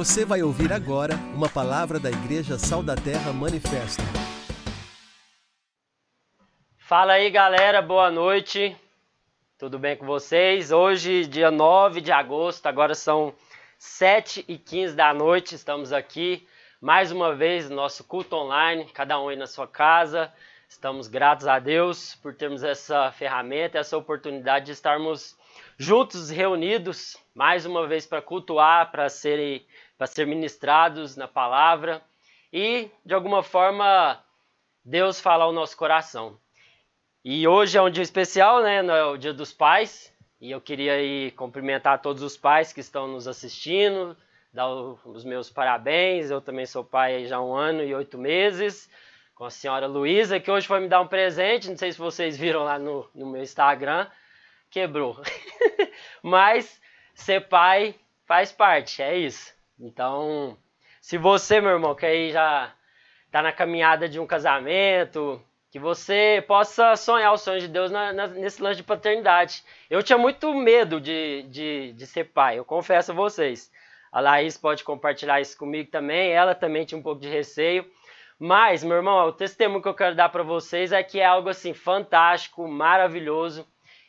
Você vai ouvir agora uma palavra da Igreja Sal da Terra Manifesto. Fala aí galera, boa noite. Tudo bem com vocês? Hoje, dia 9 de agosto, agora são 7 e 15 da noite, estamos aqui mais uma vez no nosso culto online, cada um aí na sua casa. Estamos gratos a Deus por termos essa ferramenta, essa oportunidade de estarmos juntos, reunidos, mais uma vez para cultuar, para serem para ser ministrados na palavra e de alguma forma Deus falar ao nosso coração. E hoje é um dia especial, né? É o Dia dos Pais. E eu queria aí cumprimentar todos os pais que estão nos assistindo, dar os meus parabéns. Eu também sou pai já há um ano e oito meses, com a senhora Luísa, que hoje foi me dar um presente. Não sei se vocês viram lá no, no meu Instagram. Quebrou. Mas ser pai faz parte, é isso. Então, se você, meu irmão, que aí já está na caminhada de um casamento, que você possa sonhar os sonhos de Deus na, na, nesse lance de paternidade. Eu tinha muito medo de, de, de ser pai, eu confesso a vocês. A Laís pode compartilhar isso comigo também, ela também tinha um pouco de receio. Mas, meu irmão, o testemunho que eu quero dar para vocês é que é algo assim fantástico, maravilhoso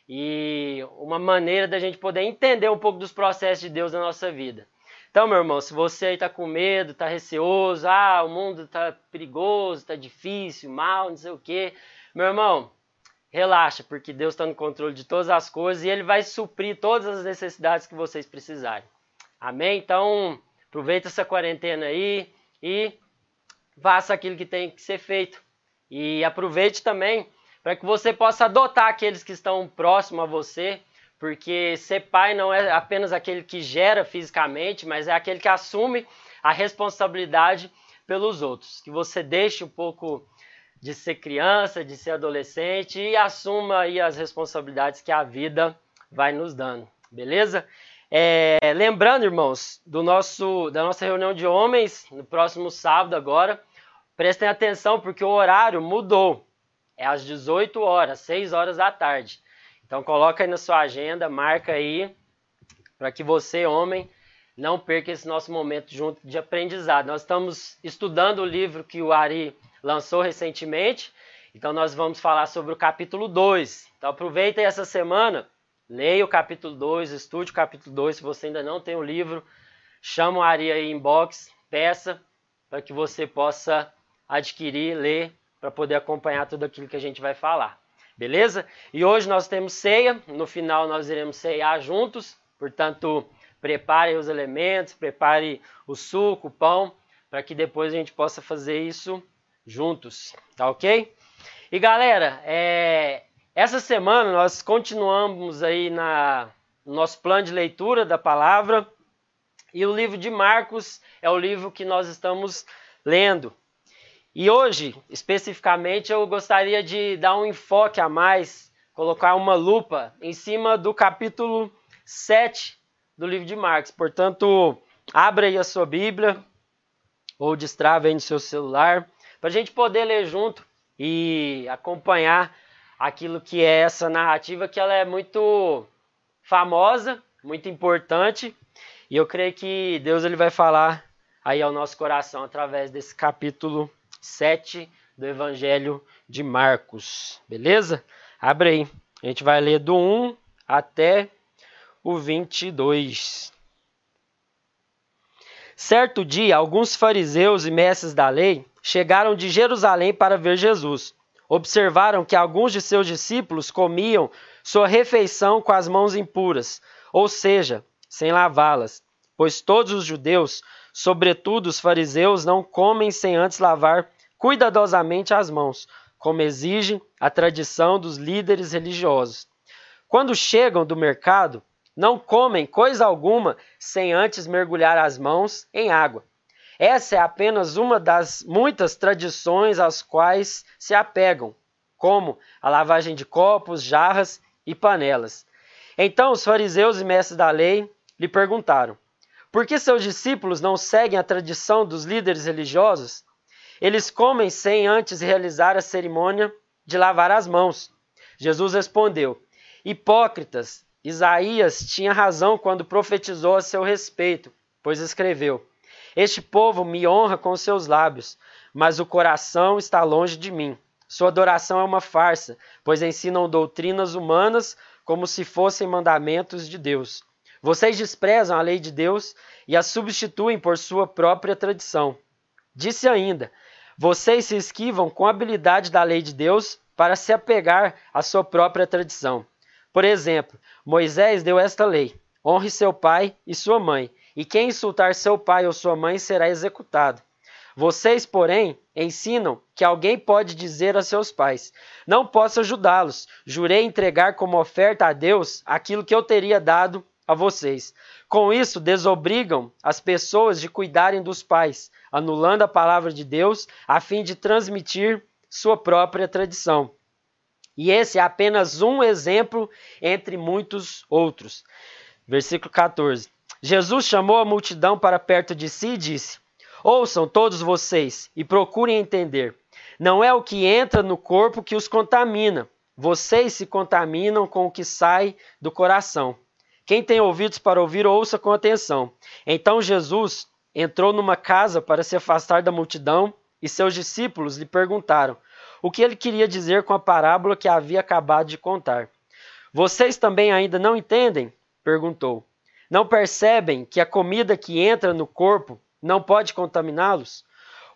e uma maneira da gente poder entender um pouco dos processos de Deus na nossa vida. Então, meu irmão, se você aí está com medo, está receoso, ah, o mundo está perigoso, está difícil, mal, não sei o quê, meu irmão, relaxa, porque Deus está no controle de todas as coisas e Ele vai suprir todas as necessidades que vocês precisarem. Amém? Então, aproveita essa quarentena aí e faça aquilo que tem que ser feito. E aproveite também para que você possa adotar aqueles que estão próximos a você porque ser pai não é apenas aquele que gera fisicamente, mas é aquele que assume a responsabilidade pelos outros. Que você deixe um pouco de ser criança, de ser adolescente e assuma aí as responsabilidades que a vida vai nos dando, beleza? É, lembrando, irmãos, do nosso, da nossa reunião de homens no próximo sábado agora, prestem atenção porque o horário mudou. É às 18 horas, 6 horas da tarde. Então coloca aí na sua agenda, marca aí, para que você, homem, não perca esse nosso momento junto de aprendizado. Nós estamos estudando o livro que o Ari lançou recentemente, então nós vamos falar sobre o capítulo 2. Então aproveita essa semana, leia o capítulo 2, estude o capítulo 2, se você ainda não tem o livro, chama o Ari aí inbox, peça para que você possa adquirir, ler, para poder acompanhar tudo aquilo que a gente vai falar. Beleza? E hoje nós temos ceia, no final nós iremos ceiar juntos, portanto, prepare os elementos, prepare o suco, o pão, para que depois a gente possa fazer isso juntos, tá ok? E galera, é, essa semana nós continuamos aí na, no nosso plano de leitura da palavra, e o livro de Marcos é o livro que nós estamos lendo. E hoje, especificamente, eu gostaria de dar um enfoque a mais, colocar uma lupa em cima do capítulo 7 do livro de Marcos. Portanto, abra aí a sua Bíblia ou destrave aí no seu celular para a gente poder ler junto e acompanhar aquilo que é essa narrativa que ela é muito famosa, muito importante e eu creio que Deus ele vai falar aí ao nosso coração através desse capítulo 7 do Evangelho de Marcos. Beleza? Abre aí. A gente vai ler do 1 até o 22. Certo dia, alguns fariseus e mestres da lei chegaram de Jerusalém para ver Jesus. Observaram que alguns de seus discípulos comiam sua refeição com as mãos impuras, ou seja, sem lavá-las, pois todos os judeus Sobretudo, os fariseus não comem sem antes lavar cuidadosamente as mãos, como exige a tradição dos líderes religiosos. Quando chegam do mercado, não comem coisa alguma sem antes mergulhar as mãos em água. Essa é apenas uma das muitas tradições às quais se apegam, como a lavagem de copos, jarras e panelas. Então os fariseus e mestres da lei lhe perguntaram: por que seus discípulos não seguem a tradição dos líderes religiosos? Eles comem sem antes realizar a cerimônia de lavar as mãos. Jesus respondeu: Hipócritas, Isaías tinha razão quando profetizou a seu respeito, pois escreveu: Este povo me honra com seus lábios, mas o coração está longe de mim. Sua adoração é uma farsa, pois ensinam doutrinas humanas como se fossem mandamentos de Deus. Vocês desprezam a lei de Deus e a substituem por sua própria tradição. Disse ainda: Vocês se esquivam com habilidade da lei de Deus para se apegar à sua própria tradição. Por exemplo, Moisés deu esta lei: honre seu pai e sua mãe, e quem insultar seu pai ou sua mãe será executado. Vocês, porém, ensinam que alguém pode dizer a seus pais: Não posso ajudá-los. Jurei entregar como oferta a Deus aquilo que eu teria dado a vocês. Com isso, desobrigam as pessoas de cuidarem dos pais, anulando a palavra de Deus a fim de transmitir sua própria tradição. E esse é apenas um exemplo entre muitos outros. Versículo 14. Jesus chamou a multidão para perto de si e disse: Ouçam todos vocês e procurem entender. Não é o que entra no corpo que os contamina. Vocês se contaminam com o que sai do coração. Quem tem ouvidos para ouvir, ouça com atenção. Então Jesus entrou numa casa para se afastar da multidão e seus discípulos lhe perguntaram o que ele queria dizer com a parábola que havia acabado de contar. Vocês também ainda não entendem? perguntou. Não percebem que a comida que entra no corpo não pode contaminá-los?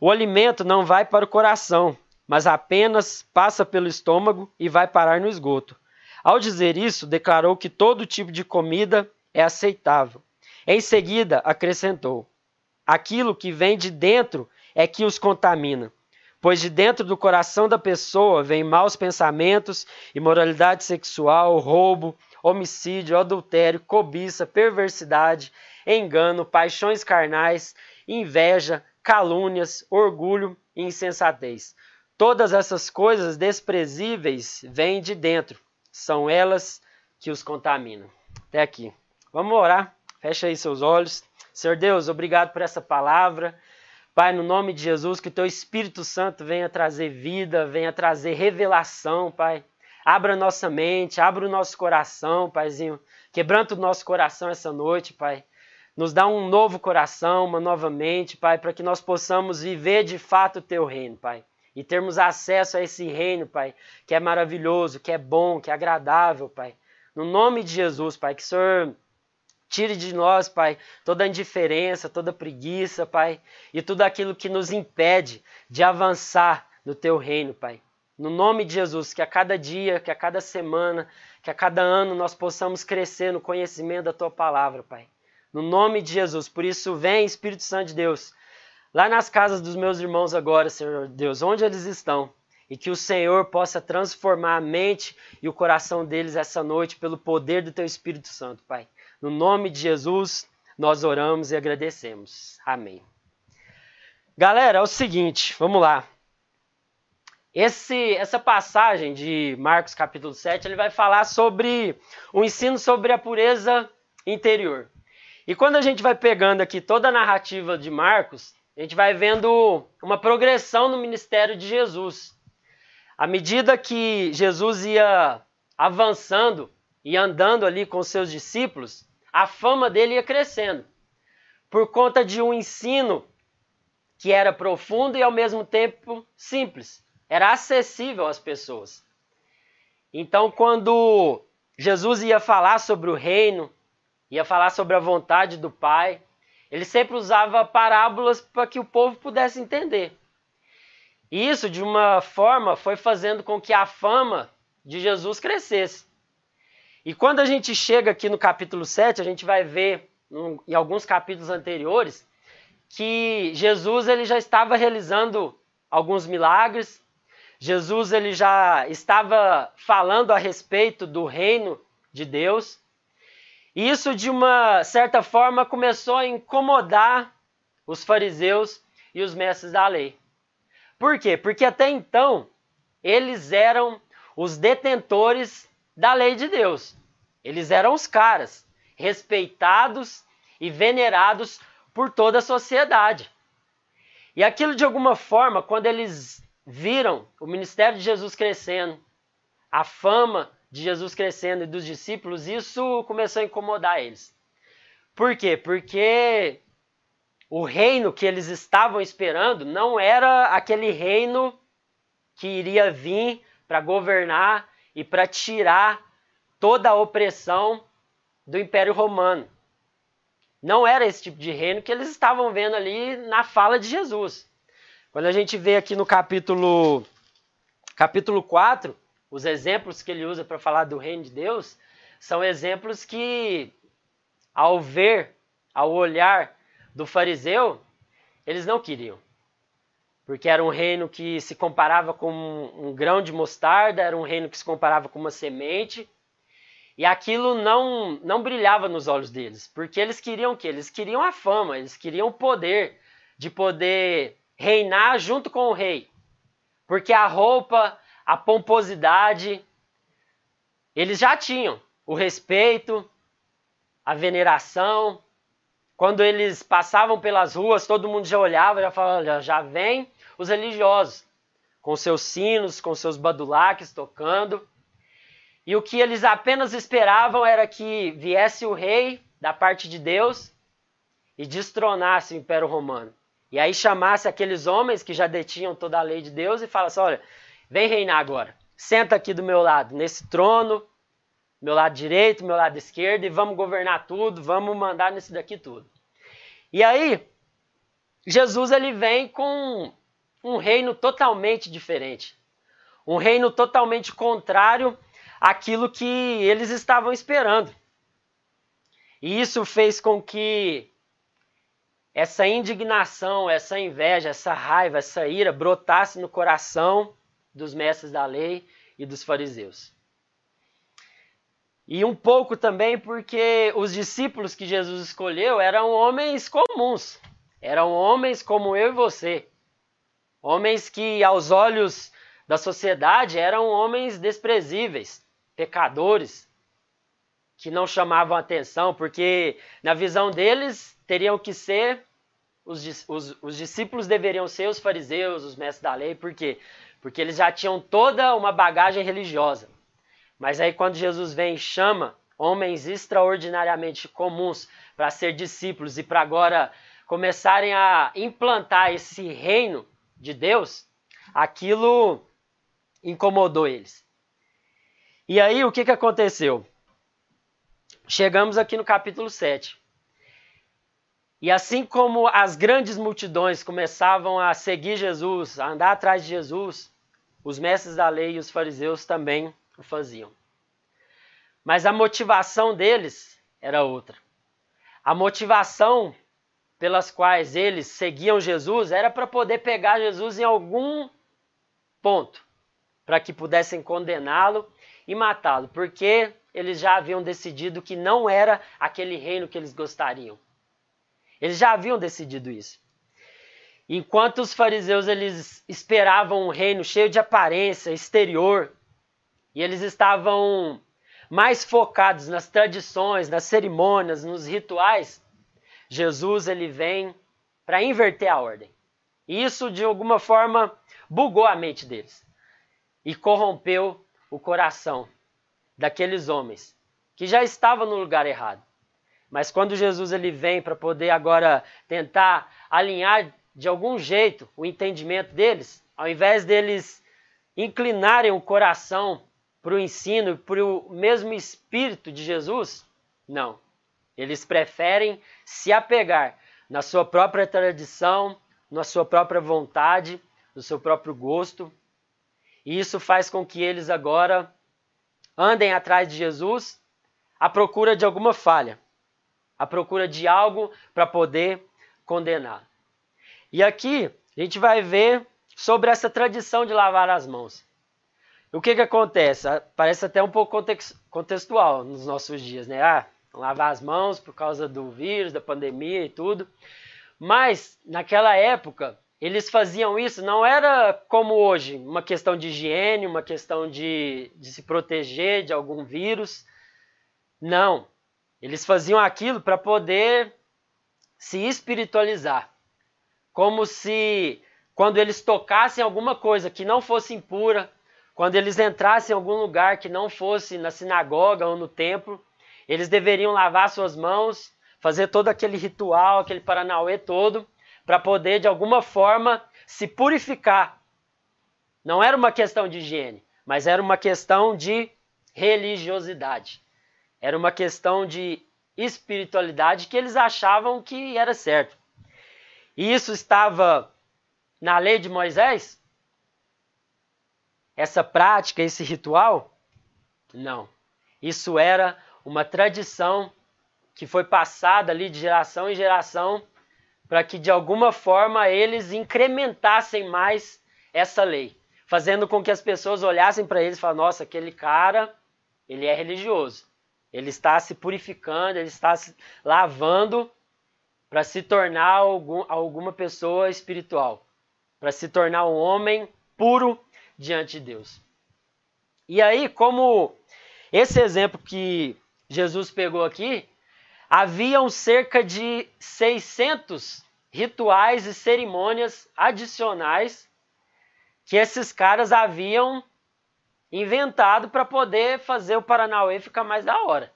O alimento não vai para o coração, mas apenas passa pelo estômago e vai parar no esgoto. Ao dizer isso, declarou que todo tipo de comida é aceitável. Em seguida, acrescentou: Aquilo que vem de dentro é que os contamina, pois de dentro do coração da pessoa vêm maus pensamentos, imoralidade sexual, roubo, homicídio, adultério, cobiça, perversidade, engano, paixões carnais, inveja, calúnias, orgulho e insensatez. Todas essas coisas desprezíveis vêm de dentro. São elas que os contaminam. Até aqui. Vamos orar. Fecha aí seus olhos. Senhor Deus, obrigado por essa palavra. Pai, no nome de Jesus, que o teu Espírito Santo venha trazer vida, venha trazer revelação, Pai. Abra nossa mente, abra o nosso coração, Paizinho. Quebranta o nosso coração essa noite, Pai. Nos dá um novo coração, uma nova mente, Pai, para que nós possamos viver de fato o teu reino, Pai. E termos acesso a esse reino, Pai, que é maravilhoso, que é bom, que é agradável, Pai. No nome de Jesus, Pai, que o Senhor tire de nós, Pai, toda a indiferença, toda a preguiça, Pai, e tudo aquilo que nos impede de avançar no teu reino, Pai. No nome de Jesus, que a cada dia, que a cada semana, que a cada ano nós possamos crescer no conhecimento da tua palavra, Pai no nome de Jesus. Por isso, vem, Espírito Santo de Deus, lá nas casas dos meus irmãos agora, Senhor Deus, onde eles estão, e que o Senhor possa transformar a mente e o coração deles essa noite pelo poder do Teu Espírito Santo, Pai. No nome de Jesus, nós oramos e agradecemos. Amém. Galera, é o seguinte, vamos lá. Esse, essa passagem de Marcos capítulo 7, ele vai falar sobre o ensino sobre a pureza interior. E quando a gente vai pegando aqui toda a narrativa de Marcos, a gente vai vendo uma progressão no ministério de Jesus. À medida que Jesus ia avançando e andando ali com seus discípulos, a fama dele ia crescendo. Por conta de um ensino que era profundo e ao mesmo tempo simples. Era acessível às pessoas. Então, quando Jesus ia falar sobre o reino, ia falar sobre a vontade do Pai. Ele sempre usava parábolas para que o povo pudesse entender. E isso, de uma forma, foi fazendo com que a fama de Jesus crescesse. E quando a gente chega aqui no capítulo 7, a gente vai ver em alguns capítulos anteriores que Jesus ele já estava realizando alguns milagres. Jesus ele já estava falando a respeito do reino de Deus. E isso, de uma certa forma, começou a incomodar os fariseus e os mestres da lei. Por quê? Porque até então eles eram os detentores da lei de Deus. Eles eram os caras respeitados e venerados por toda a sociedade. E aquilo, de alguma forma, quando eles viram o ministério de Jesus crescendo, a fama de Jesus crescendo e dos discípulos, isso começou a incomodar eles. Por quê? Porque o reino que eles estavam esperando não era aquele reino que iria vir para governar e para tirar toda a opressão do Império Romano. Não era esse tipo de reino que eles estavam vendo ali na fala de Jesus. Quando a gente vê aqui no capítulo capítulo 4, os exemplos que ele usa para falar do reino de Deus, são exemplos que ao ver, ao olhar do fariseu, eles não queriam. Porque era um reino que se comparava com um grão de mostarda, era um reino que se comparava com uma semente, e aquilo não, não brilhava nos olhos deles, porque eles queriam o quê? Eles queriam a fama, eles queriam o poder de poder reinar junto com o rei. Porque a roupa, a pomposidade, eles já tinham o respeito, a veneração. Quando eles passavam pelas ruas, todo mundo já olhava, já falava, já vem os religiosos, com seus sinos, com seus badulaques tocando. E o que eles apenas esperavam era que viesse o rei da parte de Deus e destronasse o Império Romano. E aí chamasse aqueles homens que já detinham toda a lei de Deus e falasse: olha, vem reinar agora. Senta aqui do meu lado, nesse trono, meu lado direito, meu lado esquerdo, e vamos governar tudo, vamos mandar nisso daqui tudo. E aí, Jesus ele vem com um reino totalmente diferente. Um reino totalmente contrário aquilo que eles estavam esperando. E isso fez com que essa indignação, essa inveja, essa raiva, essa ira brotasse no coração dos mestres da lei e dos fariseus. E um pouco também porque os discípulos que Jesus escolheu eram homens comuns, eram homens como eu e você, homens que aos olhos da sociedade eram homens desprezíveis, pecadores que não chamavam atenção, porque na visão deles teriam que ser, os, os, os discípulos deveriam ser os fariseus, os mestres da lei, por quê? Porque eles já tinham toda uma bagagem religiosa. Mas aí quando Jesus vem e chama homens extraordinariamente comuns para ser discípulos e para agora começarem a implantar esse reino de Deus, aquilo incomodou eles. E aí, o que, que aconteceu? Chegamos aqui no capítulo 7. E assim como as grandes multidões começavam a seguir Jesus, a andar atrás de Jesus, os mestres da lei e os fariseus também o faziam. Mas a motivação deles era outra. A motivação pelas quais eles seguiam Jesus era para poder pegar Jesus em algum ponto, para que pudessem condená-lo e matá-lo, porque eles já haviam decidido que não era aquele reino que eles gostariam. Eles já haviam decidido isso. Enquanto os fariseus eles esperavam um reino cheio de aparência exterior, e eles estavam mais focados nas tradições, nas cerimônias, nos rituais, Jesus ele vem para inverter a ordem. E isso de alguma forma bugou a mente deles e corrompeu o coração daqueles homens que já estavam no lugar errado. Mas quando Jesus ele vem para poder agora tentar alinhar de algum jeito o entendimento deles, ao invés deles inclinarem o coração para o ensino, para o mesmo espírito de Jesus, não. Eles preferem se apegar na sua própria tradição, na sua própria vontade, no seu próprio gosto, e isso faz com que eles agora andem atrás de Jesus à procura de alguma falha, à procura de algo para poder condenar. E aqui a gente vai ver sobre essa tradição de lavar as mãos. O que que acontece? Parece até um pouco contextual nos nossos dias, né? Ah, lavar as mãos por causa do vírus, da pandemia e tudo. Mas naquela época eles faziam isso, não era como hoje, uma questão de higiene, uma questão de, de se proteger de algum vírus. Não. Eles faziam aquilo para poder se espiritualizar. Como se quando eles tocassem alguma coisa que não fosse impura, quando eles entrassem em algum lugar que não fosse na sinagoga ou no templo, eles deveriam lavar suas mãos, fazer todo aquele ritual, aquele paranauê todo, para poder de alguma forma se purificar. Não era uma questão de higiene, mas era uma questão de religiosidade. Era uma questão de espiritualidade que eles achavam que era certo. E isso estava na lei de Moisés? Essa prática, esse ritual? Não. Isso era uma tradição que foi passada ali de geração em geração para que de alguma forma eles incrementassem mais essa lei, fazendo com que as pessoas olhassem para eles e falassem: nossa, aquele cara, ele é religioso, ele está se purificando, ele está se lavando para se tornar algum, alguma pessoa espiritual, para se tornar um homem puro diante de Deus. E aí, como esse exemplo que Jesus pegou aqui, haviam cerca de 600 rituais e cerimônias adicionais que esses caras haviam inventado para poder fazer o Paranauê ficar mais da hora.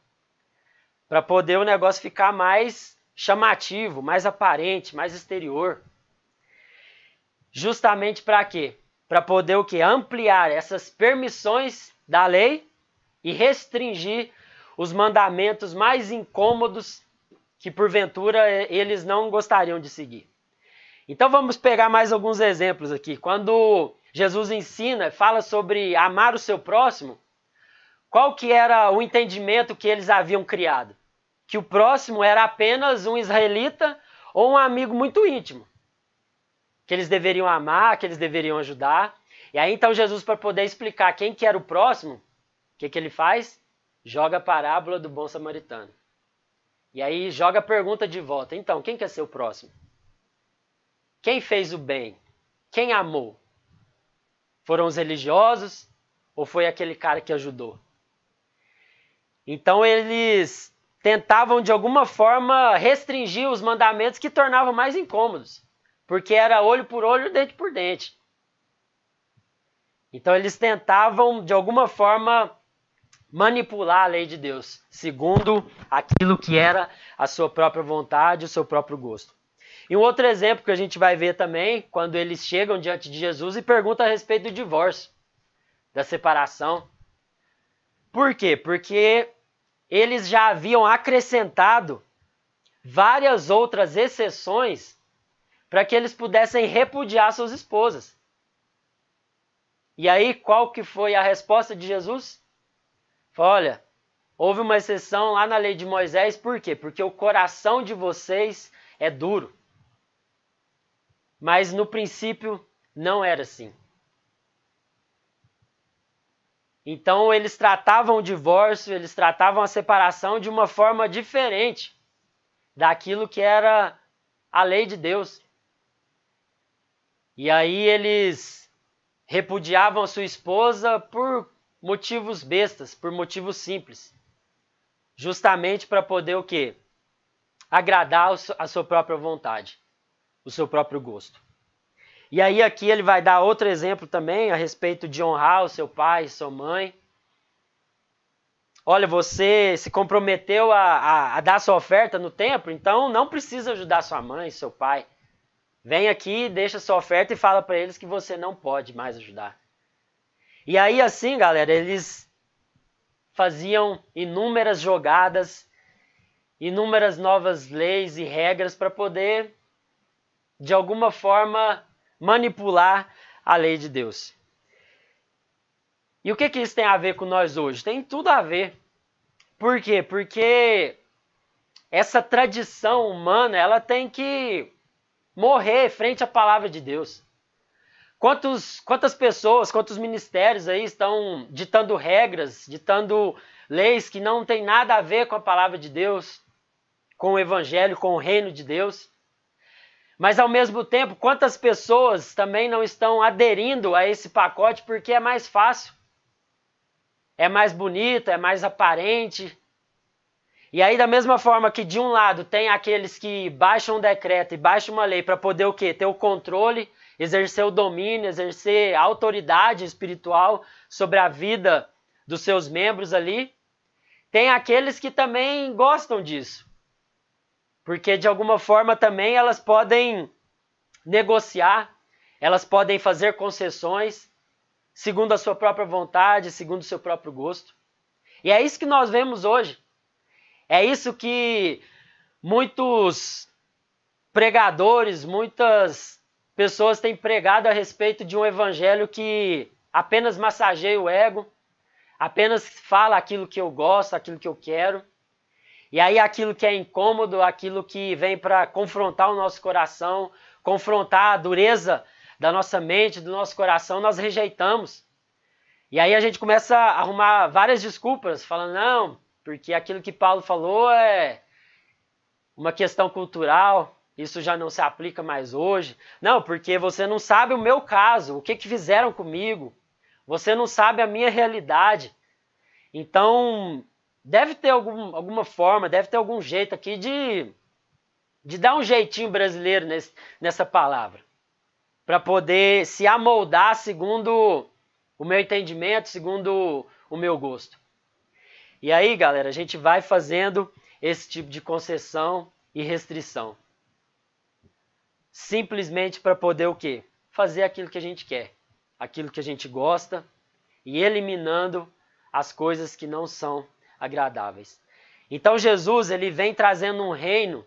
Para poder o negócio ficar mais chamativo, mais aparente, mais exterior. Justamente para quê? Para poder o que? Ampliar essas permissões da lei e restringir os mandamentos mais incômodos que porventura eles não gostariam de seguir. Então vamos pegar mais alguns exemplos aqui. Quando Jesus ensina, fala sobre amar o seu próximo, qual que era o entendimento que eles haviam criado? Que o próximo era apenas um israelita ou um amigo muito íntimo. Que eles deveriam amar, que eles deveriam ajudar. E aí então Jesus, para poder explicar quem que era o próximo, o que, que ele faz? joga a parábola do bom samaritano. E aí joga a pergunta de volta. Então, quem quer ser o próximo? Quem fez o bem? Quem amou? Foram os religiosos ou foi aquele cara que ajudou? Então eles tentavam de alguma forma restringir os mandamentos que tornavam mais incômodos, porque era olho por olho, dente por dente. Então eles tentavam de alguma forma manipular a lei de Deus, segundo aquilo que era a sua própria vontade, o seu próprio gosto. E um outro exemplo que a gente vai ver também, quando eles chegam diante de Jesus e perguntam a respeito do divórcio, da separação. Por quê? Porque eles já haviam acrescentado várias outras exceções para que eles pudessem repudiar suas esposas. E aí, qual que foi a resposta de Jesus? Olha, houve uma exceção lá na lei de Moisés, por quê? Porque o coração de vocês é duro. Mas no princípio não era assim. Então eles tratavam o divórcio, eles tratavam a separação de uma forma diferente daquilo que era a lei de Deus. E aí eles repudiavam a sua esposa por motivos bestas, por motivos simples. Justamente para poder o quê? Agradar a sua própria vontade, o seu próprio gosto. E aí aqui ele vai dar outro exemplo também a respeito de honrar o seu pai, sua mãe. Olha, você se comprometeu a, a, a dar sua oferta no templo, então não precisa ajudar sua mãe, seu pai. Vem aqui, deixa sua oferta e fala para eles que você não pode mais ajudar. E aí, assim, galera, eles faziam inúmeras jogadas, inúmeras novas leis e regras para poder, de alguma forma, manipular a lei de Deus. E o que, que isso tem a ver com nós hoje? Tem tudo a ver. Por quê? Porque essa tradição humana ela tem que morrer frente à palavra de Deus. Quantos, quantas pessoas, quantos ministérios aí estão ditando regras, ditando leis que não tem nada a ver com a palavra de Deus, com o evangelho, com o reino de Deus? Mas ao mesmo tempo, quantas pessoas também não estão aderindo a esse pacote porque é mais fácil, é mais bonito, é mais aparente. E aí, da mesma forma que de um lado tem aqueles que baixam um decreto e baixam uma lei para poder o quê? Ter o controle exercer o domínio, exercer a autoridade espiritual sobre a vida dos seus membros ali. Tem aqueles que também gostam disso. Porque de alguma forma também elas podem negociar, elas podem fazer concessões segundo a sua própria vontade, segundo o seu próprio gosto. E é isso que nós vemos hoje. É isso que muitos pregadores, muitas pessoas têm pregado a respeito de um evangelho que apenas massageia o ego, apenas fala aquilo que eu gosto, aquilo que eu quero. E aí aquilo que é incômodo, aquilo que vem para confrontar o nosso coração, confrontar a dureza da nossa mente, do nosso coração, nós rejeitamos. E aí a gente começa a arrumar várias desculpas, falando, não, porque aquilo que Paulo falou é uma questão cultural, isso já não se aplica mais hoje. Não, porque você não sabe o meu caso, o que, que fizeram comigo. Você não sabe a minha realidade. Então, deve ter algum, alguma forma, deve ter algum jeito aqui de, de dar um jeitinho brasileiro nesse, nessa palavra. Para poder se amoldar segundo o meu entendimento, segundo o meu gosto. E aí, galera, a gente vai fazendo esse tipo de concessão e restrição. Simplesmente para poder o quê? Fazer aquilo que a gente quer, aquilo que a gente gosta e eliminando as coisas que não são agradáveis. Então Jesus, ele vem trazendo um reino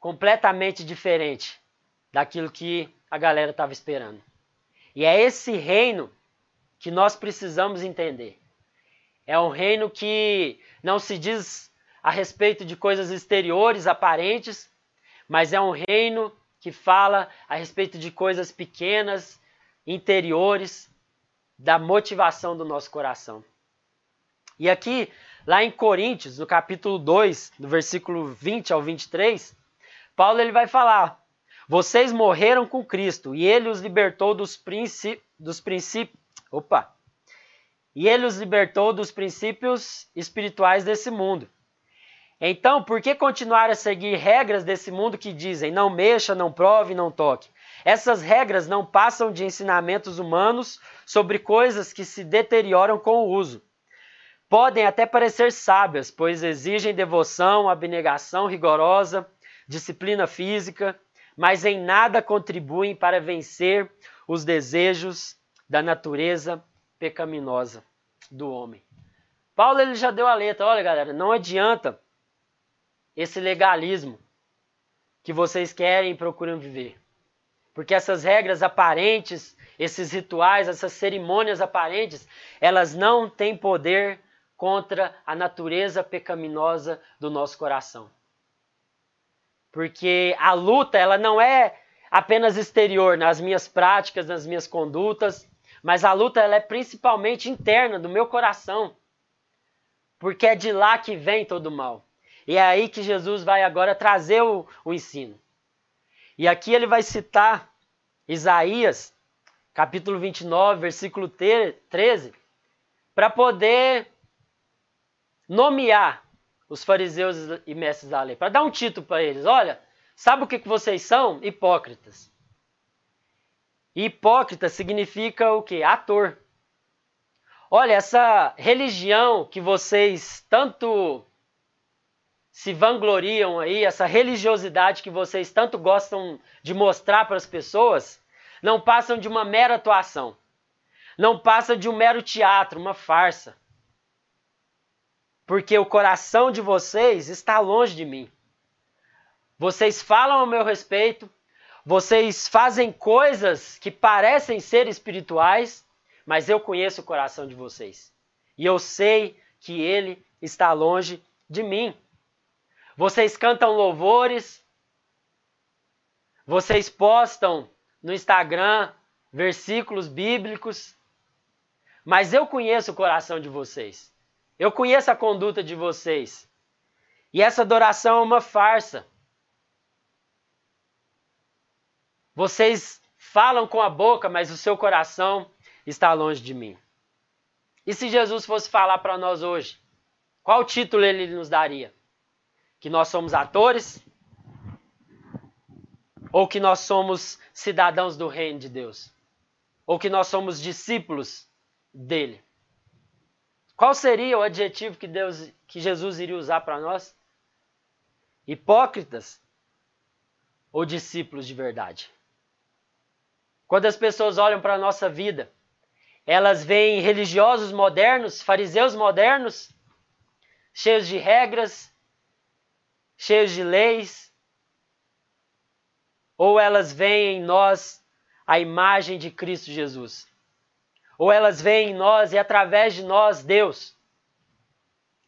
completamente diferente daquilo que a galera estava esperando. E é esse reino que nós precisamos entender. É um reino que não se diz a respeito de coisas exteriores, aparentes, mas é um reino que fala a respeito de coisas pequenas, interiores, da motivação do nosso coração. E aqui, lá em Coríntios, no capítulo 2, do versículo 20 ao 23, Paulo ele vai falar: Vocês morreram com Cristo e ele os libertou dos, princípios dos princípios. Opa! E ele os libertou dos princípios espirituais desse mundo. Então, por que continuar a seguir regras desse mundo que dizem não mexa, não prove, não toque? Essas regras não passam de ensinamentos humanos sobre coisas que se deterioram com o uso. Podem até parecer sábias, pois exigem devoção, abnegação rigorosa, disciplina física, mas em nada contribuem para vencer os desejos da natureza pecaminosa do homem. Paulo ele já deu a letra, olha galera, não adianta esse legalismo que vocês querem e procuram viver. Porque essas regras aparentes, esses rituais, essas cerimônias aparentes, elas não têm poder contra a natureza pecaminosa do nosso coração. Porque a luta, ela não é apenas exterior nas minhas práticas, nas minhas condutas, mas a luta ela é principalmente interna do meu coração. Porque é de lá que vem todo o mal. E é aí que Jesus vai agora trazer o, o ensino. E aqui ele vai citar Isaías, capítulo 29, versículo 13, para poder nomear os fariseus e mestres da lei, para dar um título para eles. Olha, sabe o que, vocês são? Hipócritas. Hipócrita significa o que? Ator. Olha, essa religião que vocês tanto se vangloriam aí, essa religiosidade que vocês tanto gostam de mostrar para as pessoas, não passam de uma mera atuação. Não passa de um mero teatro, uma farsa. Porque o coração de vocês está longe de mim. Vocês falam ao meu respeito, vocês fazem coisas que parecem ser espirituais, mas eu conheço o coração de vocês. E eu sei que ele está longe de mim. Vocês cantam louvores, vocês postam no Instagram versículos bíblicos, mas eu conheço o coração de vocês. Eu conheço a conduta de vocês. E essa adoração é uma farsa. Vocês falam com a boca, mas o seu coração está longe de mim. E se Jesus fosse falar para nós hoje, qual título ele nos daria? que nós somos atores ou que nós somos cidadãos do reino de Deus? Ou que nós somos discípulos dele? Qual seria o adjetivo que Deus, que Jesus iria usar para nós? Hipócritas ou discípulos de verdade? Quando as pessoas olham para a nossa vida, elas veem religiosos modernos, fariseus modernos, cheios de regras, cheios de leis, ou elas veem em nós a imagem de Cristo Jesus, ou elas veem em nós e através de nós Deus.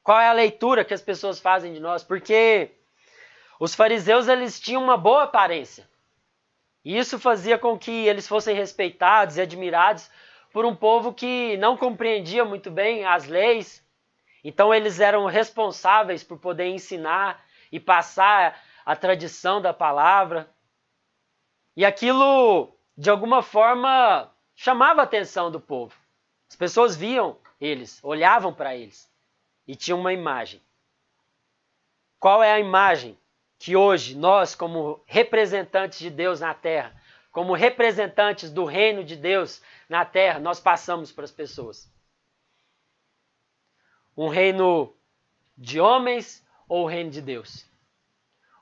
Qual é a leitura que as pessoas fazem de nós? Porque os fariseus eles tinham uma boa aparência. E isso fazia com que eles fossem respeitados e admirados por um povo que não compreendia muito bem as leis. Então eles eram responsáveis por poder ensinar e passar a tradição da palavra. E aquilo, de alguma forma, chamava a atenção do povo. As pessoas viam eles, olhavam para eles e tinham uma imagem. Qual é a imagem que hoje nós, como representantes de Deus na terra, como representantes do reino de Deus na terra, nós passamos para as pessoas. Um reino de homens ou o reino de Deus?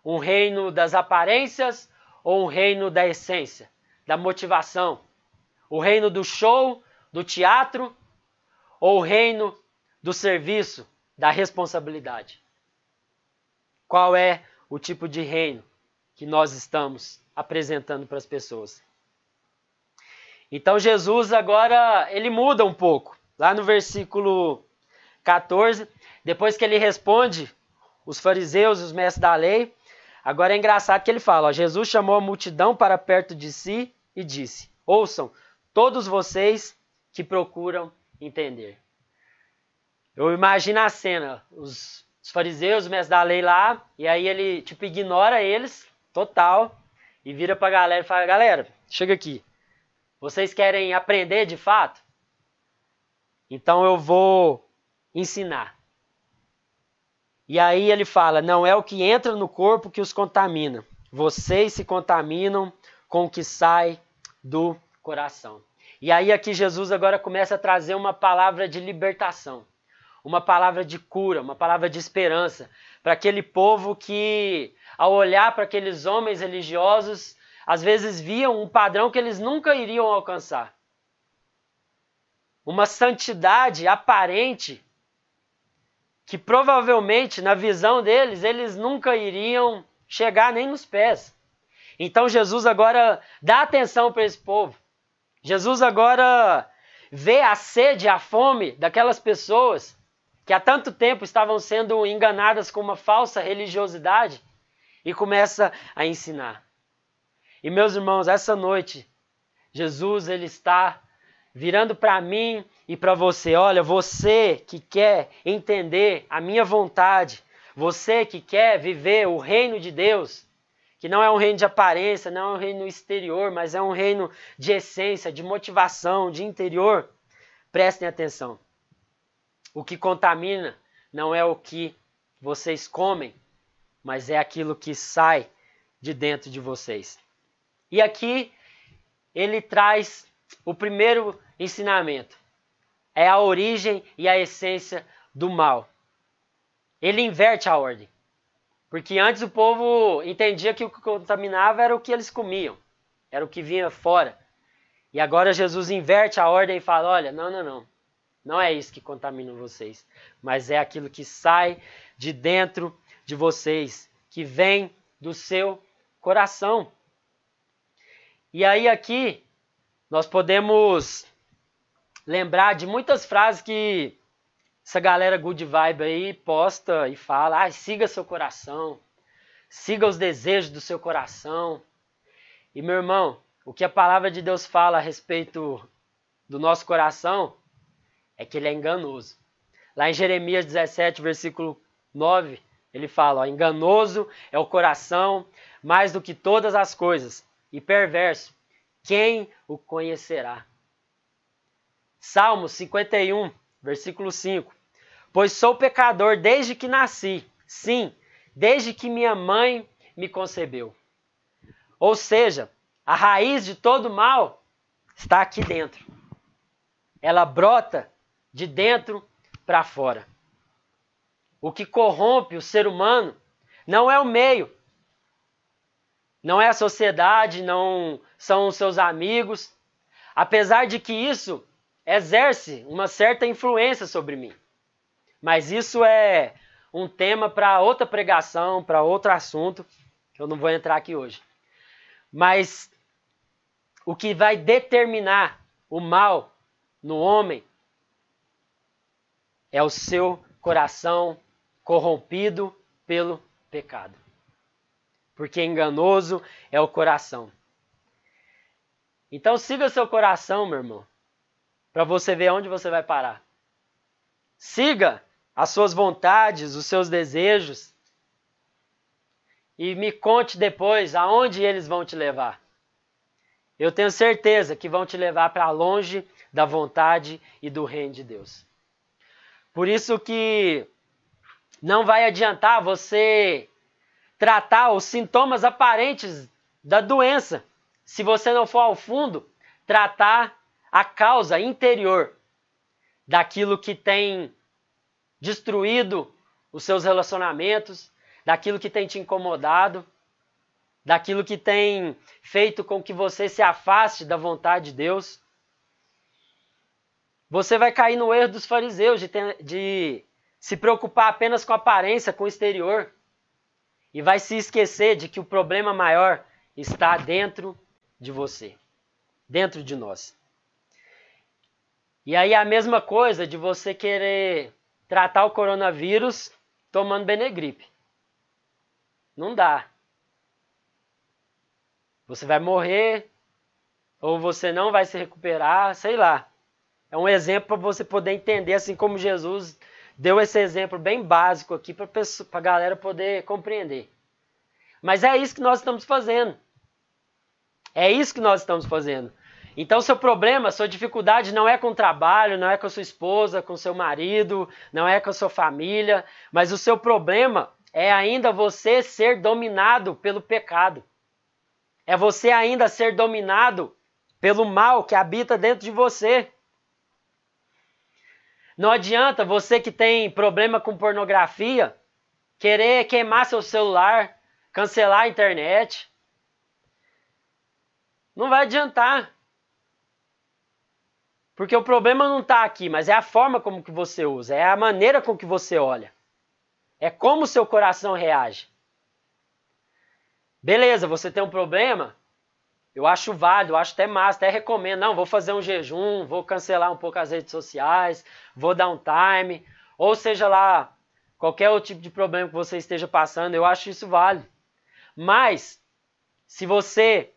Um reino das aparências ou um reino da essência, da motivação? O reino do show, do teatro ou o reino do serviço, da responsabilidade? Qual é o tipo de reino que nós estamos apresentando para as pessoas. Então Jesus agora ele muda um pouco. Lá no versículo 14, depois que ele responde os fariseus, os mestres da lei, agora é engraçado que ele fala: ó, Jesus chamou a multidão para perto de si e disse: Ouçam, todos vocês que procuram entender. Eu imagino a cena, os os fariseus, os mestres da lei lá, e aí ele, tipo, ignora eles, total, e vira pra galera e fala, galera, chega aqui, vocês querem aprender de fato? Então eu vou ensinar. E aí ele fala, não é o que entra no corpo que os contamina, vocês se contaminam com o que sai do coração. E aí aqui Jesus agora começa a trazer uma palavra de libertação uma palavra de cura, uma palavra de esperança para aquele povo que, ao olhar para aqueles homens religiosos, às vezes viam um padrão que eles nunca iriam alcançar. Uma santidade aparente que provavelmente, na visão deles, eles nunca iriam chegar nem nos pés. Então Jesus agora dá atenção para esse povo. Jesus agora vê a sede, a fome daquelas pessoas que há tanto tempo estavam sendo enganadas com uma falsa religiosidade e começa a ensinar. E meus irmãos, essa noite, Jesus ele está virando para mim e para você. Olha, você que quer entender a minha vontade, você que quer viver o reino de Deus, que não é um reino de aparência, não é um reino exterior, mas é um reino de essência, de motivação, de interior, prestem atenção. O que contamina não é o que vocês comem, mas é aquilo que sai de dentro de vocês. E aqui ele traz o primeiro ensinamento. É a origem e a essência do mal. Ele inverte a ordem. Porque antes o povo entendia que o que contaminava era o que eles comiam, era o que vinha fora. E agora Jesus inverte a ordem e fala: olha, não, não, não. Não é isso que contamina vocês, mas é aquilo que sai de dentro de vocês, que vem do seu coração. E aí aqui nós podemos lembrar de muitas frases que essa galera good vibe aí posta e fala: ah, siga seu coração, siga os desejos do seu coração. E meu irmão, o que a palavra de Deus fala a respeito do nosso coração é que ele é enganoso. Lá em Jeremias 17, versículo 9, ele fala: ó, enganoso é o coração mais do que todas as coisas, e perverso, quem o conhecerá? Salmo 51, versículo 5: Pois sou pecador desde que nasci, sim, desde que minha mãe me concebeu. Ou seja, a raiz de todo mal está aqui dentro. Ela brota de dentro para fora. O que corrompe o ser humano não é o meio, não é a sociedade, não são os seus amigos, apesar de que isso exerce uma certa influência sobre mim. Mas isso é um tema para outra pregação, para outro assunto, que eu não vou entrar aqui hoje. Mas o que vai determinar o mal no homem é o seu coração corrompido pelo pecado porque enganoso é o coração. Então siga seu coração, meu irmão, para você ver onde você vai parar. Siga as suas vontades, os seus desejos e me conte depois aonde eles vão te levar. Eu tenho certeza que vão te levar para longe da vontade e do reino de Deus. Por isso que não vai adiantar você tratar os sintomas aparentes da doença. Se você não for ao fundo, tratar a causa interior daquilo que tem destruído os seus relacionamentos, daquilo que tem te incomodado, daquilo que tem feito com que você se afaste da vontade de Deus. Você vai cair no erro dos fariseus de, ter, de se preocupar apenas com a aparência, com o exterior e vai se esquecer de que o problema maior está dentro de você, dentro de nós. E aí a mesma coisa de você querer tratar o coronavírus tomando Benegripe. Não dá. Você vai morrer ou você não vai se recuperar, sei lá. É um exemplo para você poder entender, assim como Jesus deu esse exemplo bem básico aqui para a galera poder compreender. Mas é isso que nós estamos fazendo. É isso que nós estamos fazendo. Então, seu problema, sua dificuldade não é com o trabalho, não é com a sua esposa, com seu marido, não é com a sua família, mas o seu problema é ainda você ser dominado pelo pecado. É você ainda ser dominado pelo mal que habita dentro de você. Não adianta você que tem problema com pornografia querer queimar seu celular, cancelar a internet. Não vai adiantar. Porque o problema não está aqui, mas é a forma como que você usa, é a maneira com que você olha. É como o seu coração reage. Beleza, você tem um problema? Eu acho válido, eu acho até massa, até recomendo. Não, vou fazer um jejum, vou cancelar um pouco as redes sociais, vou dar um time, ou seja lá, qualquer outro tipo de problema que você esteja passando, eu acho isso válido. Mas, se você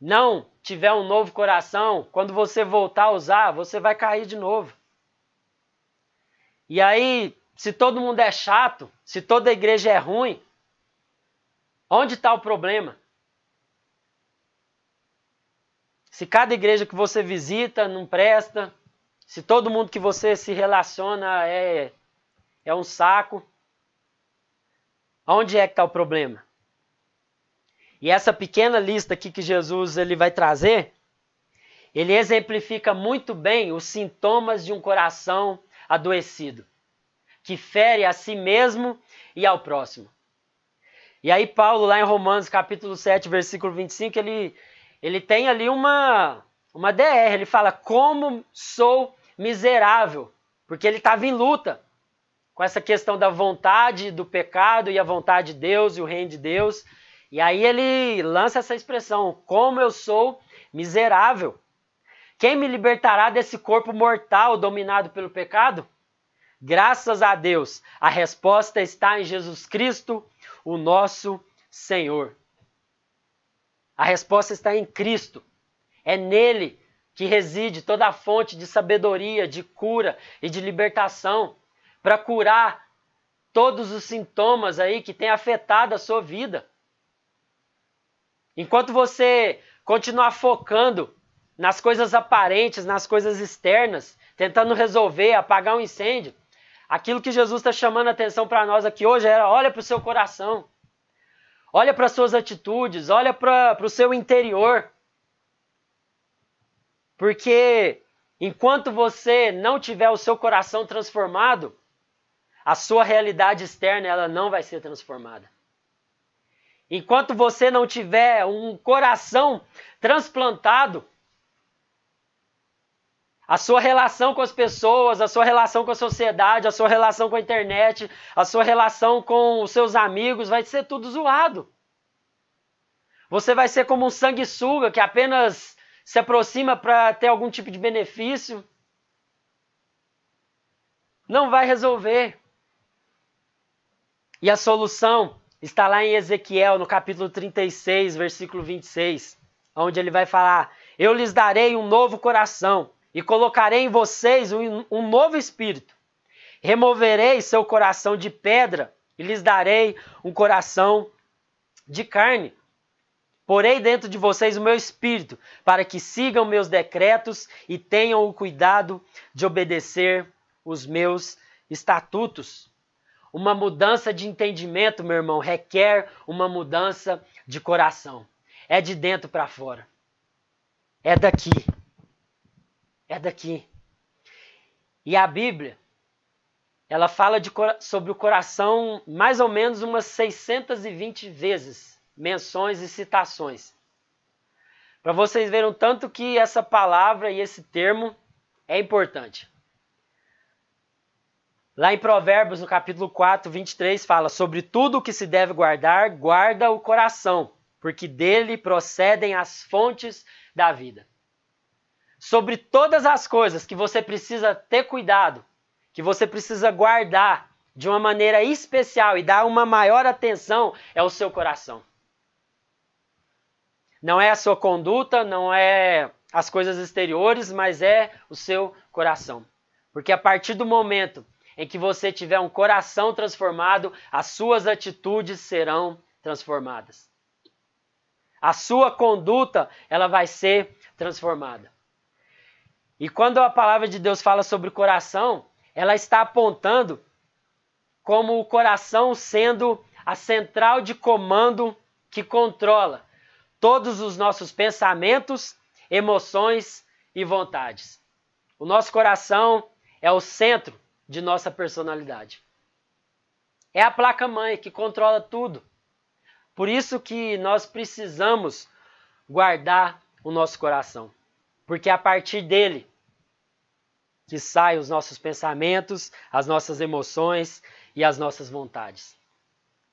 não tiver um novo coração, quando você voltar a usar, você vai cair de novo. E aí, se todo mundo é chato, se toda igreja é ruim, onde está o problema? Se cada igreja que você visita não presta, se todo mundo que você se relaciona é, é um saco, onde é que está o problema? E essa pequena lista aqui que Jesus ele vai trazer, ele exemplifica muito bem os sintomas de um coração adoecido, que fere a si mesmo e ao próximo. E aí Paulo lá em Romanos capítulo 7, versículo 25, ele ele tem ali uma, uma DR. Ele fala: Como sou miserável. Porque ele estava em luta com essa questão da vontade do pecado e a vontade de Deus e o reino de Deus. E aí ele lança essa expressão: Como eu sou miserável. Quem me libertará desse corpo mortal dominado pelo pecado? Graças a Deus, a resposta está em Jesus Cristo, o nosso Senhor. A resposta está em Cristo. É nele que reside toda a fonte de sabedoria, de cura e de libertação para curar todos os sintomas aí que têm afetado a sua vida. Enquanto você continuar focando nas coisas aparentes, nas coisas externas, tentando resolver, apagar um incêndio, aquilo que Jesus está chamando a atenção para nós aqui hoje era: olha para o seu coração. Olha para suas atitudes, olha para o seu interior. Porque enquanto você não tiver o seu coração transformado, a sua realidade externa ela não vai ser transformada. Enquanto você não tiver um coração transplantado, a sua relação com as pessoas, a sua relação com a sociedade, a sua relação com a internet, a sua relação com os seus amigos vai ser tudo zoado. Você vai ser como um sanguessuga que apenas se aproxima para ter algum tipo de benefício. Não vai resolver. E a solução está lá em Ezequiel, no capítulo 36, versículo 26, onde ele vai falar: Eu lhes darei um novo coração e colocarei em vocês um, um novo espírito. Removerei seu coração de pedra e lhes darei um coração de carne. Porei dentro de vocês o meu espírito, para que sigam meus decretos e tenham o cuidado de obedecer os meus estatutos. Uma mudança de entendimento, meu irmão, requer uma mudança de coração. É de dentro para fora. É daqui. É daqui. E a Bíblia, ela fala de, sobre o coração mais ou menos umas 620 vezes menções e citações. Para vocês verem tanto que essa palavra e esse termo é importante. Lá em Provérbios, no capítulo 4, 23, fala: Sobre tudo o que se deve guardar, guarda o coração, porque dele procedem as fontes da vida. Sobre todas as coisas que você precisa ter cuidado, que você precisa guardar de uma maneira especial e dar uma maior atenção, é o seu coração. Não é a sua conduta, não é as coisas exteriores, mas é o seu coração. Porque a partir do momento em que você tiver um coração transformado, as suas atitudes serão transformadas. A sua conduta, ela vai ser transformada. E quando a palavra de Deus fala sobre o coração, ela está apontando como o coração sendo a central de comando que controla todos os nossos pensamentos, emoções e vontades. O nosso coração é o centro de nossa personalidade. É a placa-mãe que controla tudo. Por isso que nós precisamos guardar o nosso coração, porque é a partir dele que saem os nossos pensamentos, as nossas emoções e as nossas vontades.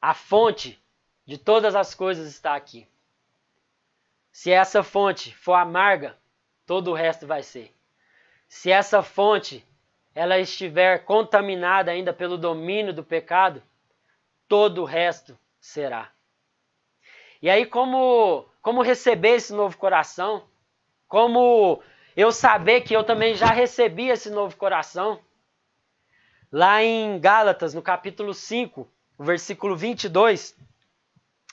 A fonte de todas as coisas está aqui. Se essa fonte for amarga, todo o resto vai ser. Se essa fonte ela estiver contaminada ainda pelo domínio do pecado, todo o resto será. E aí como como receber esse novo coração? Como eu saber que eu também já recebi esse novo coração? Lá em Gálatas, no capítulo 5, o versículo 22,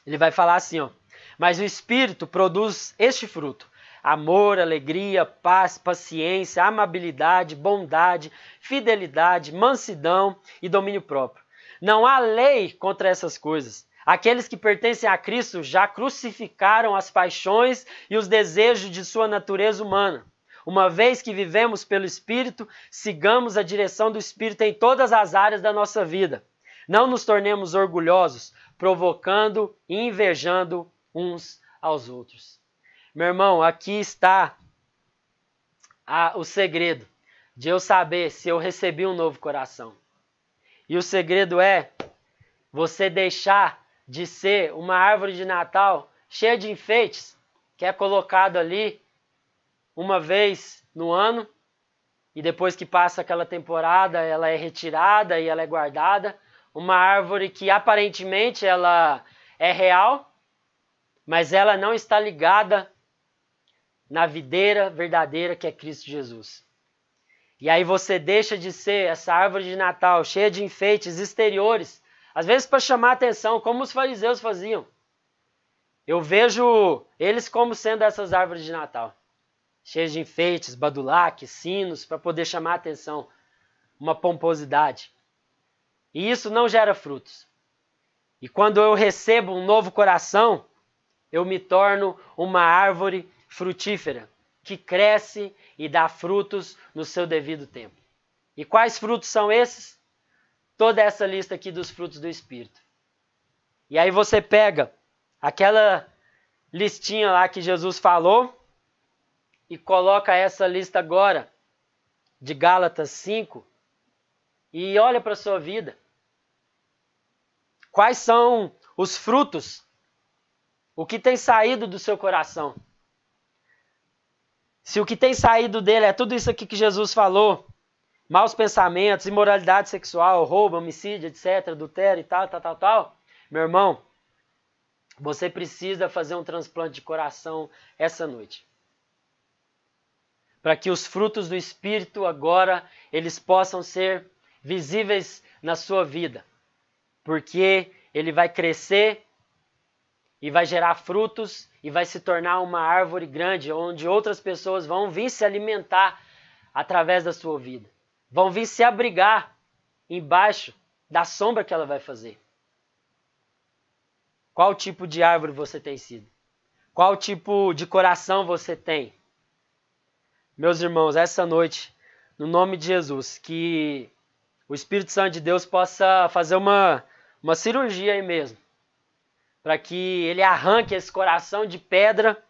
ele vai falar assim, ó: mas o Espírito produz este fruto: amor, alegria, paz, paciência, amabilidade, bondade, fidelidade, mansidão e domínio próprio. Não há lei contra essas coisas. Aqueles que pertencem a Cristo já crucificaram as paixões e os desejos de sua natureza humana. Uma vez que vivemos pelo Espírito, sigamos a direção do Espírito em todas as áreas da nossa vida. Não nos tornemos orgulhosos, provocando e invejando uns aos outros. Meu irmão, aqui está a, o segredo de eu saber se eu recebi um novo coração. E o segredo é você deixar de ser uma árvore de Natal cheia de enfeites, que é colocado ali uma vez no ano e depois que passa aquela temporada, ela é retirada e ela é guardada. Uma árvore que aparentemente ela é real, mas ela não está ligada na videira verdadeira que é Cristo Jesus. E aí você deixa de ser essa árvore de Natal cheia de enfeites exteriores, às vezes para chamar atenção, como os fariseus faziam. Eu vejo eles como sendo essas árvores de Natal, cheias de enfeites, badulaques, sinos, para poder chamar atenção, uma pomposidade. E isso não gera frutos. E quando eu recebo um novo coração, eu me torno uma árvore frutífera que cresce e dá frutos no seu devido tempo. E quais frutos são esses? toda essa lista aqui dos frutos do Espírito. E aí você pega aquela listinha lá que Jesus falou e coloca essa lista agora de Gálatas 5 e olha para a sua vida. Quais são os frutos? O que tem saído do seu coração? Se o que tem saído dele é tudo isso aqui que Jesus falou, maus pensamentos, imoralidade sexual, roubo, homicídio, etc., adultério e tal, tal, tal, tal, meu irmão, você precisa fazer um transplante de coração essa noite. Para que os frutos do Espírito agora eles possam ser visíveis na sua vida. Porque ele vai crescer e vai gerar frutos e vai se tornar uma árvore grande onde outras pessoas vão vir se alimentar através da sua vida. Vão vir se abrigar embaixo da sombra que ela vai fazer. Qual tipo de árvore você tem sido? Qual tipo de coração você tem? Meus irmãos, essa noite, no nome de Jesus, que o Espírito Santo de Deus possa fazer uma, uma cirurgia aí mesmo para que ele arranque esse coração de pedra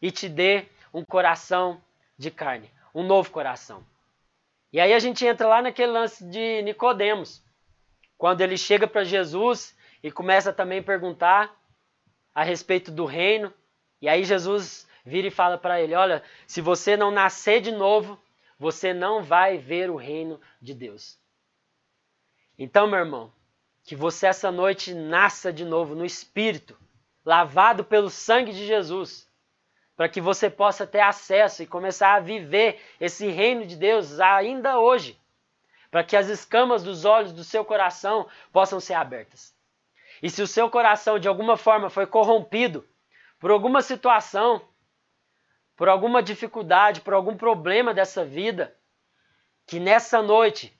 e te dê um coração de carne, um novo coração. E aí a gente entra lá naquele lance de Nicodemos, quando ele chega para Jesus e começa também a perguntar a respeito do reino, e aí Jesus vira e fala para ele: "Olha, se você não nascer de novo, você não vai ver o reino de Deus". Então, meu irmão, que você essa noite nasça de novo no Espírito, lavado pelo sangue de Jesus, para que você possa ter acesso e começar a viver esse reino de Deus ainda hoje, para que as escamas dos olhos do seu coração possam ser abertas. E se o seu coração de alguma forma foi corrompido por alguma situação, por alguma dificuldade, por algum problema dessa vida, que nessa noite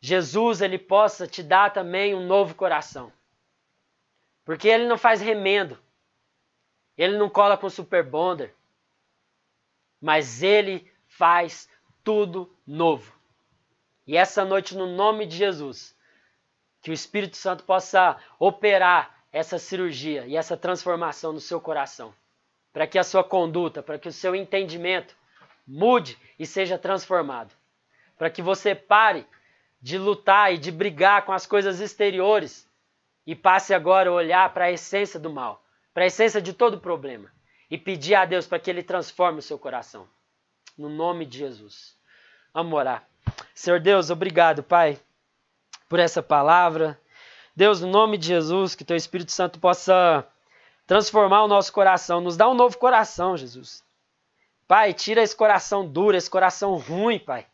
Jesus ele possa te dar também um novo coração. Porque ele não faz remendo. Ele não cola com super bonder. Mas ele faz tudo novo. E essa noite no nome de Jesus, que o Espírito Santo possa operar essa cirurgia e essa transformação no seu coração, para que a sua conduta, para que o seu entendimento mude e seja transformado, para que você pare de lutar e de brigar com as coisas exteriores e passe agora a olhar para a essência do mal, para a essência de todo problema e pedir a Deus para que Ele transforme o seu coração. No nome de Jesus. Vamos orar. Senhor Deus, obrigado, Pai, por essa palavra. Deus, no nome de Jesus, que Teu Espírito Santo possa transformar o nosso coração, nos dá um novo coração, Jesus. Pai, tira esse coração duro, esse coração ruim, Pai,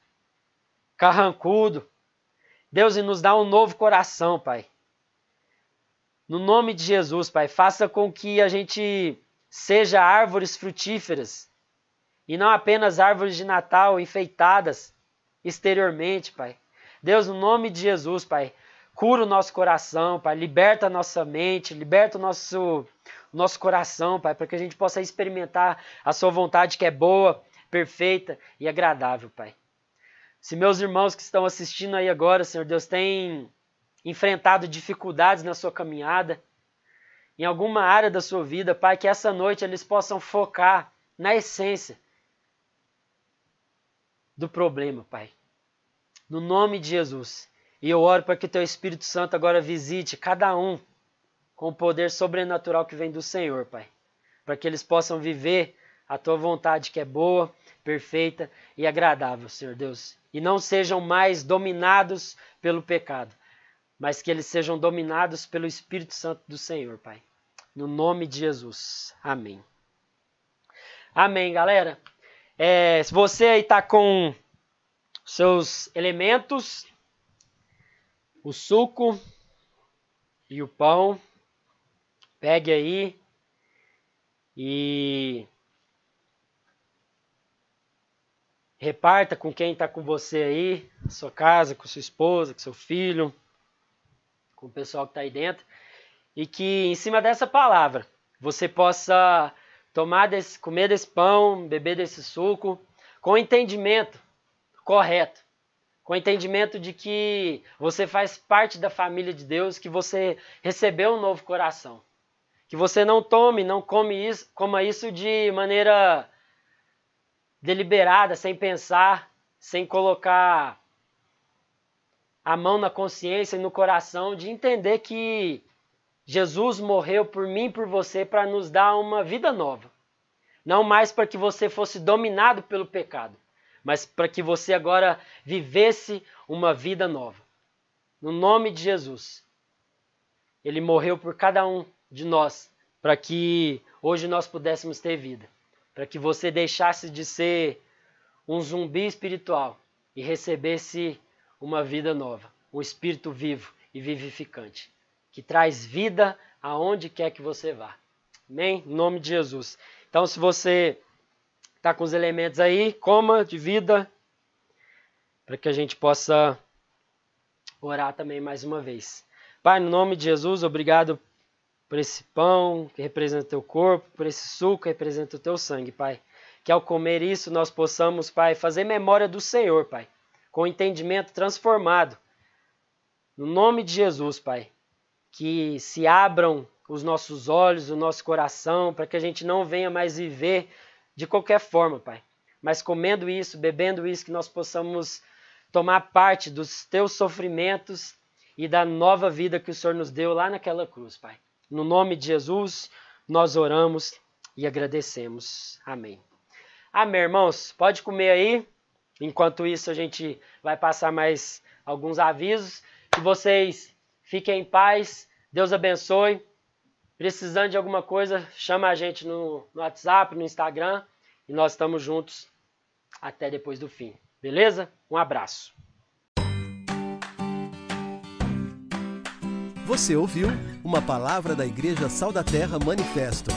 carrancudo, Deus, e nos dá um novo coração, Pai. No nome de Jesus, Pai, faça com que a gente seja árvores frutíferas e não apenas árvores de Natal enfeitadas exteriormente, Pai. Deus, no nome de Jesus, Pai, cura o nosso coração, Pai, liberta a nossa mente, liberta o nosso, nosso coração, Pai, para que a gente possa experimentar a Sua vontade que é boa, perfeita e agradável, Pai. Se meus irmãos que estão assistindo aí agora, Senhor Deus, têm enfrentado dificuldades na sua caminhada, em alguma área da sua vida, Pai, que essa noite eles possam focar na essência do problema, Pai. No nome de Jesus. E eu oro para que Teu Espírito Santo agora visite cada um com o poder sobrenatural que vem do Senhor, Pai. Para que eles possam viver a Tua vontade que é boa, perfeita e agradável, Senhor Deus e não sejam mais dominados pelo pecado, mas que eles sejam dominados pelo Espírito Santo do Senhor, Pai. No nome de Jesus. Amém. Amém, galera. É, se você aí está com seus elementos, o suco e o pão, pegue aí e Reparta com quem está com você aí, sua casa, com sua esposa, com seu filho, com o pessoal que está aí dentro. E que em cima dessa palavra você possa tomar desse, comer desse pão, beber desse suco, com entendimento correto com entendimento de que você faz parte da família de Deus, que você recebeu um novo coração. Que você não tome, não come isso, coma isso de maneira deliberada, sem pensar, sem colocar a mão na consciência e no coração, de entender que Jesus morreu por mim por você para nos dar uma vida nova. Não mais para que você fosse dominado pelo pecado, mas para que você agora vivesse uma vida nova. No nome de Jesus. Ele morreu por cada um de nós, para que hoje nós pudéssemos ter vida. Para que você deixasse de ser um zumbi espiritual e recebesse uma vida nova, um espírito vivo e vivificante, que traz vida aonde quer que você vá. Amém? Em nome de Jesus. Então, se você Está com os elementos aí, coma de vida, para que a gente possa orar também mais uma vez. Pai, no nome de Jesus, obrigado por esse pão que representa o teu corpo, por esse suco que representa o teu sangue, Pai. Que ao comer isso nós possamos, Pai, fazer memória do Senhor, Pai, com entendimento transformado. No nome de Jesus, Pai, que se abram os nossos olhos, o nosso coração, para que a gente não venha mais viver de qualquer forma, Pai. Mas comendo isso, bebendo isso, que nós possamos tomar parte dos teus sofrimentos e da nova vida que o Senhor nos deu lá naquela cruz, Pai. No nome de Jesus, nós oramos e agradecemos. Amém. Amém, irmãos. Pode comer aí. Enquanto isso, a gente vai passar mais alguns avisos. Que vocês fiquem em paz. Deus abençoe. Precisando de alguma coisa, chama a gente no, no WhatsApp, no Instagram e nós estamos juntos até depois do fim. Beleza? Um abraço. Você ouviu uma palavra da Igreja Sal da Terra Manifesto